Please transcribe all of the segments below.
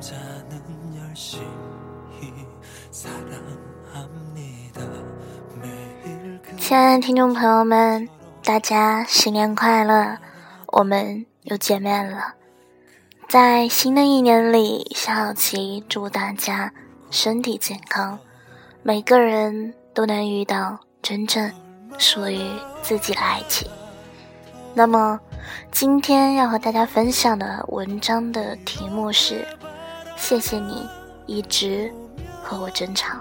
남자는 열심히 사랑합니다. 매일 그 亲爱的听众朋友们，大家新年快乐！我们又见面了。在新的一年里，小琪祝大家身体健康，每个人都能遇到真正属于自己的爱情。那么，今天要和大家分享的文章的题目是： 谢谢你一直和我争吵。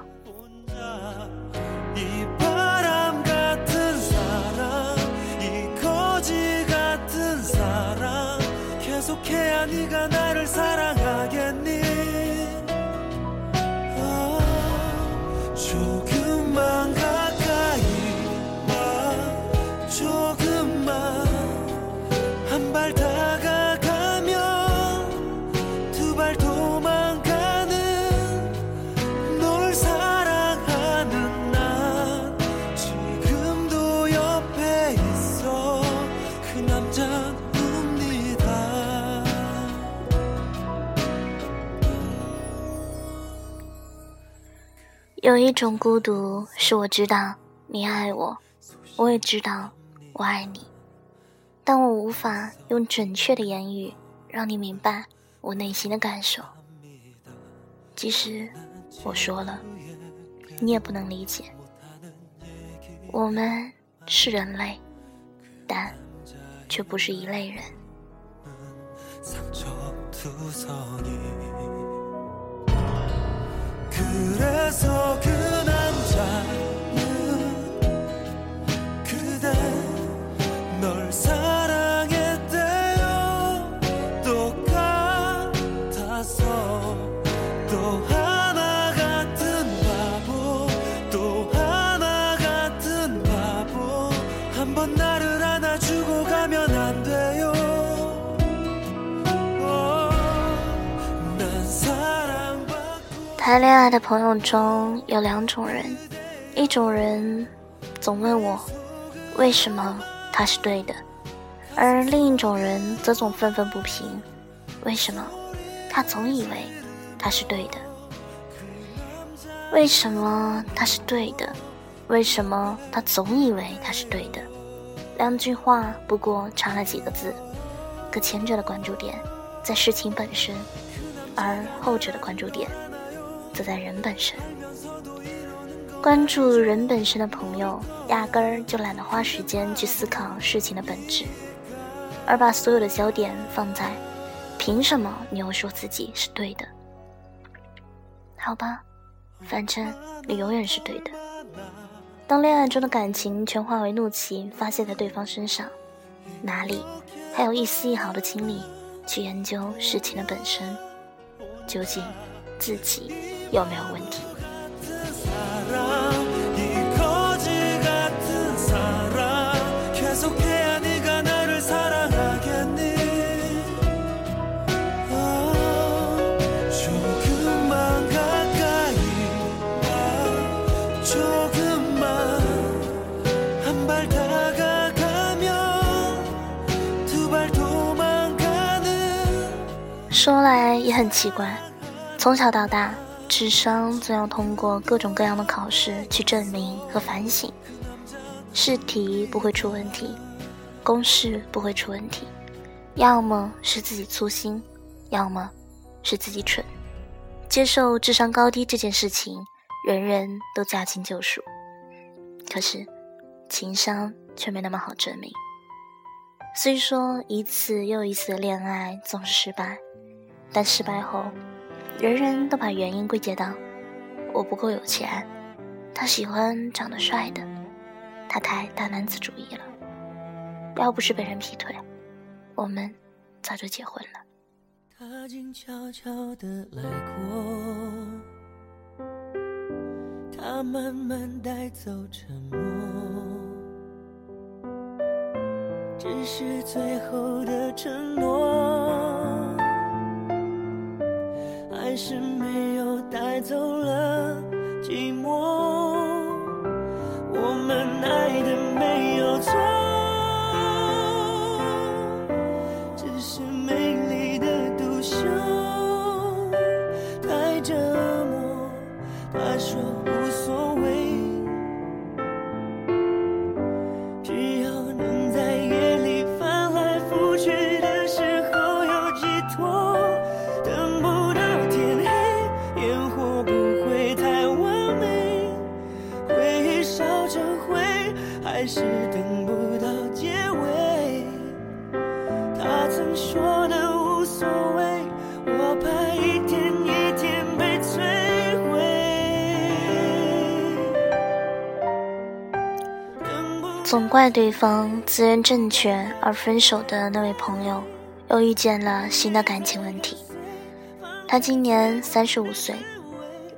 有一种孤独，是我知道你爱我，我也知道我爱你，但我无法用准确的言语让你明白我内心的感受。即使我说了，你也不能理解。我们是人类，但却不是一类人。谈恋爱的朋友中有两种人，一种人总问我为什么他是对的，而另一种人则总愤愤不平，为什么他总以为他是对的？为什么他是对的？为什么他总以为他是对的？两句话不过差了几个字，可前者的关注点在事情本身，而后者的关注点。则在人本身。关注人本身的朋友，压根儿就懒得花时间去思考事情的本质，而把所有的焦点放在“凭什么你又说自己是对的”。好吧，反正你永远是对的。当恋爱中的感情全化为怒气发泄在对方身上，哪里还有一丝一毫的精力去研究事情的本身？究竟自己？有没有问题？说来也很奇怪，从小到大。智商总要通过各种各样的考试去证明和反省，试题不会出问题，公式不会出问题，要么是自己粗心，要么是自己蠢。接受智商高低这件事情，人人都驾轻就熟，可是情商却没那么好证明。虽说一次又一次的恋爱总是失败，但失败后。人人都把原因归结到我不够有钱，他喜欢长得帅的，他太大男子主义了。要不是被人劈腿，我们早就结婚了。他静悄悄地来过，他慢慢带走沉默，只是最后的承诺。还是没有带走总怪对方自认正确，而分手的那位朋友又遇见了新的感情问题。他今年三十五岁，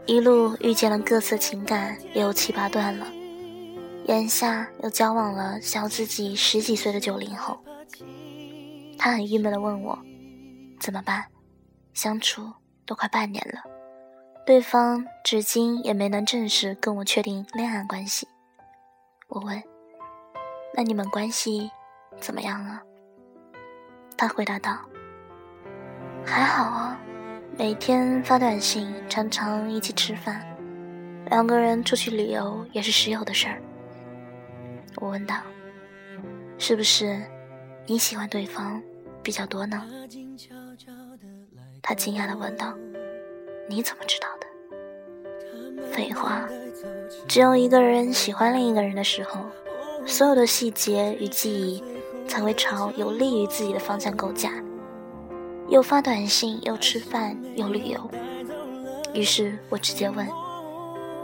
一路遇见了各色情感，也有七八段了。眼下又交往了小自己十几岁的九零后。他很郁闷的问我：“怎么办？相处都快半年了，对方至今也没能正式跟我确定恋爱关系。”我问。那你们关系怎么样啊？他回答道：“还好啊，每天发短信，常常一起吃饭，两个人出去旅游也是时有的事儿。”我问道：“是不是你喜欢对方比较多呢？”他惊讶地问道：“你怎么知道的？”废话，只有一个人喜欢另一个人的时候。所有的细节与记忆才会朝有利于自己的方向构架，又发短信，又吃饭，又旅游。于是我直接问：“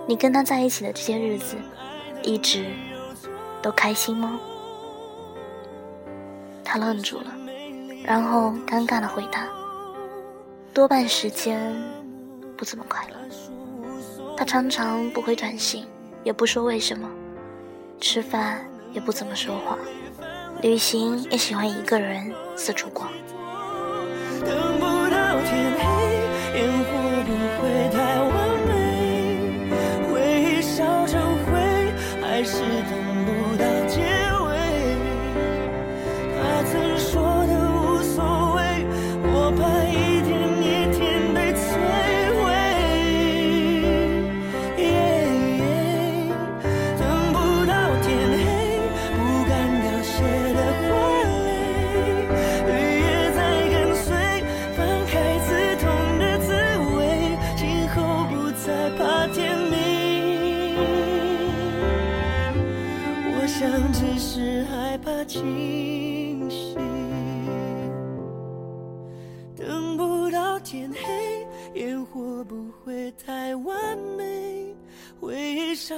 你跟他在一起的这些日子，一直都开心吗？”他愣住了，然后尴尬的回答：“多半时间不怎么快乐。他常常不回短信，也不说为什么。”吃饭也不怎么说话，旅行也喜欢一个人四处逛。等不到天黑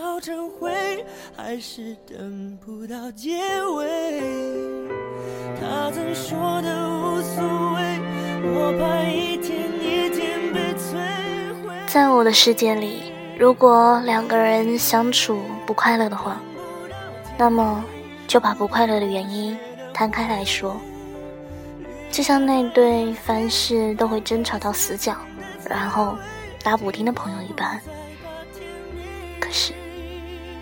忆烧成灰，还是等不到结尾。他曾说的无所谓，我怕一天一天被摧毁。在我的世界里，如果两个人相处不快乐的话，那么。就把不快乐的原因摊开来说，就像那对凡事都会争吵到死角，然后打补丁的朋友一般。可是，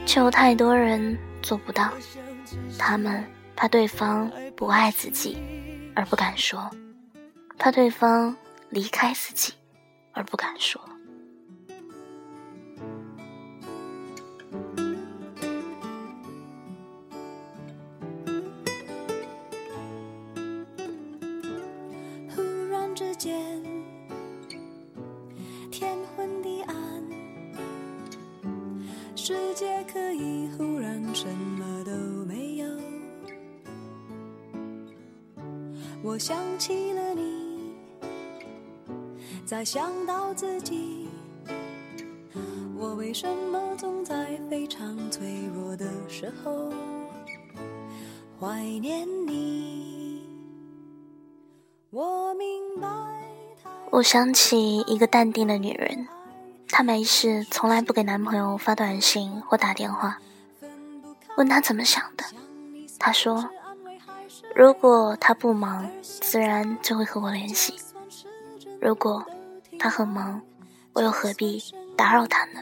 却有太多人做不到。他们怕对方不爱自己，而不敢说；怕对方离开自己，而不敢说。我想起了你，再想到自己，我为什么总在非常脆弱的时候怀念你？我明白。我想起一个淡定的女人，她没事从来不给男朋友发短信或打电话，问他怎么想的，她说。如果他不忙，自然就会和我联系；如果他很忙，我又何必打扰他呢？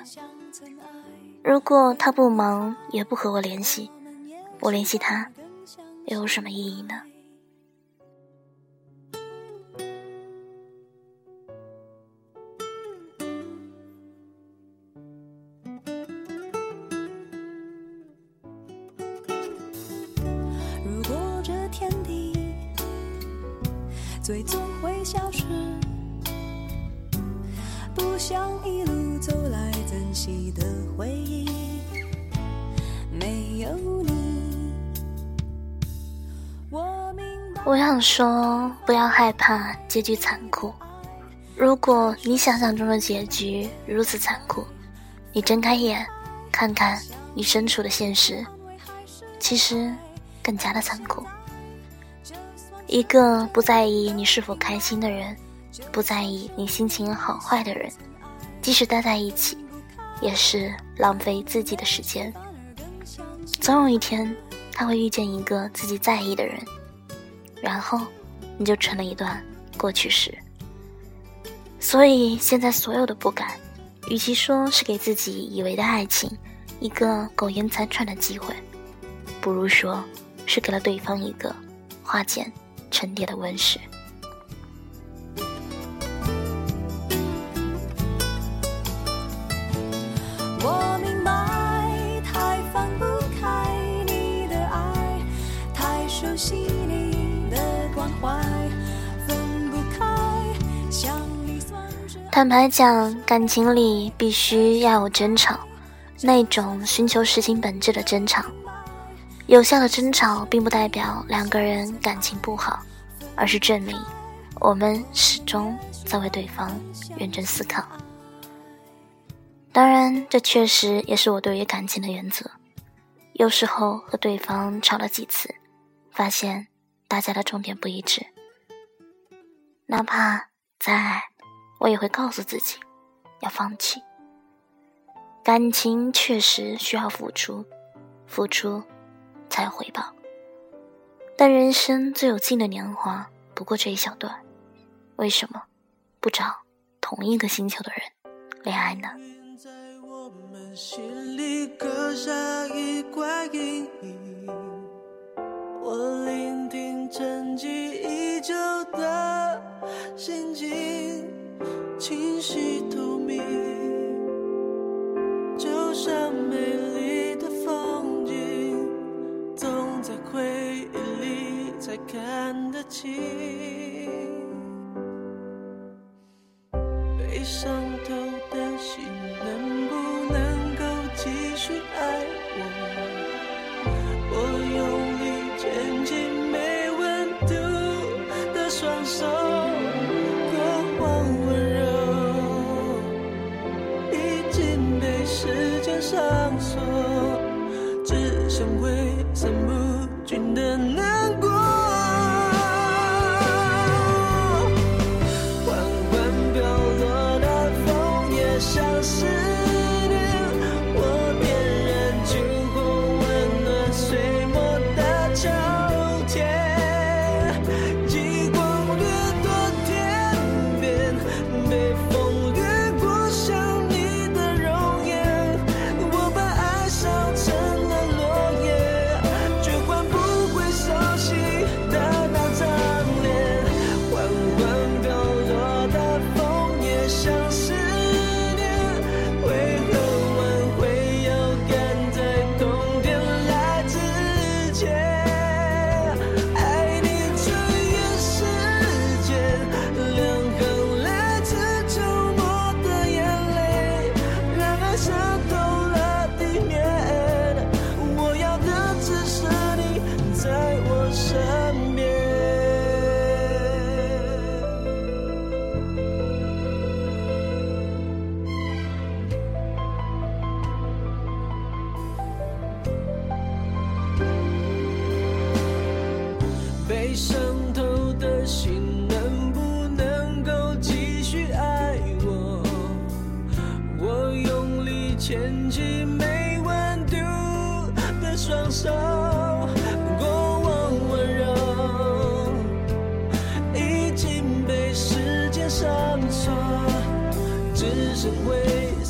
如果他不忙，也不和我联系，我联系他又有什么意义呢？最终会消失，不想一路走来珍惜的回忆，没有你。我明白。我想说，不要害怕结局残酷。如果你想象中的结局如此残酷，你睁开眼，看看你身处的现实，其实更加的残酷。一个不在意你是否开心的人，不在意你心情好坏的人，即使待在一起，也是浪费自己的时间。总有一天，他会遇见一个自己在意的人，然后你就成了一段过去式。所以现在所有的不敢，与其说是给自己以为的爱情一个苟延残喘的机会，不如说是给了对方一个化茧。沉淀的温室。我明白，太放不开你的爱，太熟悉你的关怀，分不开。想你算是坦白讲，感情里必须要有争吵，那种寻求事情本质的争吵。有效的争吵并不代表两个人感情不好，而是证明我们始终在为对方认真思考。当然，这确实也是我对于感情的原则。有时候和对方吵了几次，发现大家的重点不一致，哪怕再爱，我也会告诉自己要放弃。感情确实需要付出，付出。才有回报，但人生最有劲的年华不过这一小段，为什么不找同一个星球的人恋爱呢？心里刻下一块阴影。我聆听沉寂已久的心情，清晰透明，就像回忆里才看得清。被伤透的心，能不能够继续爱我？我用力牵起没温度的双手，过往温柔已经被时间上锁，只剩挥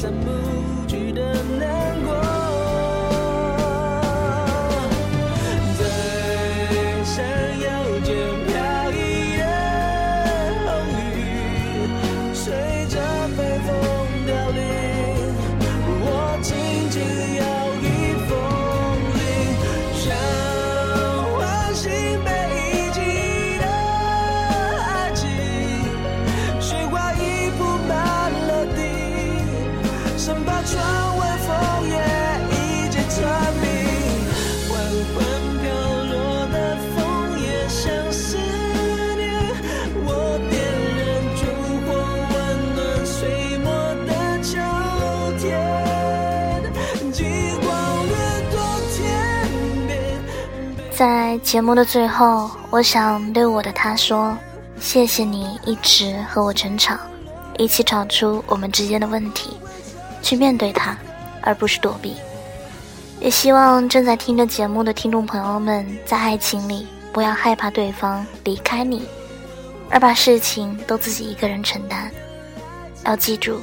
The moon. 在节目的最后，我想对我的他说：谢谢你一直和我争吵，一起找出我们之间的问题，去面对它，而不是躲避。也希望正在听着节目的听众朋友们，在爱情里不要害怕对方离开你，而把事情都自己一个人承担。要记住，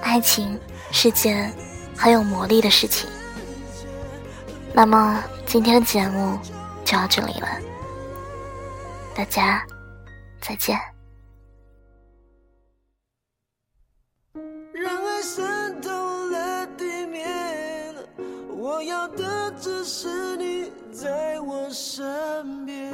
爱情是件很有魔力的事情。那么今天的节目就到这里了，大家再见。让爱渗透了地面，我要的只是你在我身边。